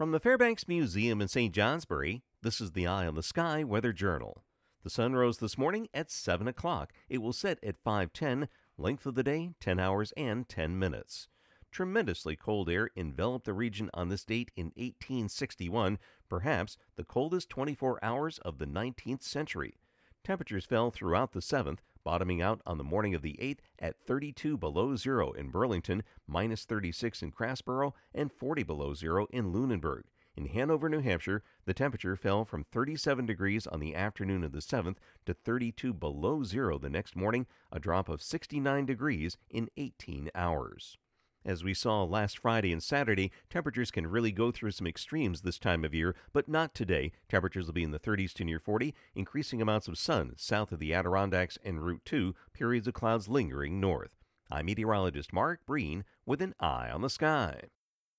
From the Fairbanks Museum in St. Johnsbury, this is the Eye on the Sky Weather Journal. The sun rose this morning at 7 o'clock. It will set at 5:10. Length of the day 10 hours and 10 minutes. Tremendously cold air enveloped the region on this date in 1861, perhaps the coldest 24 hours of the 19th century. Temperatures fell throughout the 7th, bottoming out on the morning of the 8th at 32 below zero in Burlington, minus 36 in Craftsbury, and 40 below zero in Lunenburg. In Hanover, New Hampshire, the temperature fell from 37 degrees on the afternoon of the 7th to 32 below zero the next morning, a drop of 69 degrees in 18 hours. As we saw last Friday and Saturday, temperatures can really go through some extremes this time of year, but not today. Temperatures will be in the 30s to near 40, increasing amounts of sun south of the Adirondacks and Route 2, periods of clouds lingering north. I'm meteorologist Mark Breen with an eye on the sky.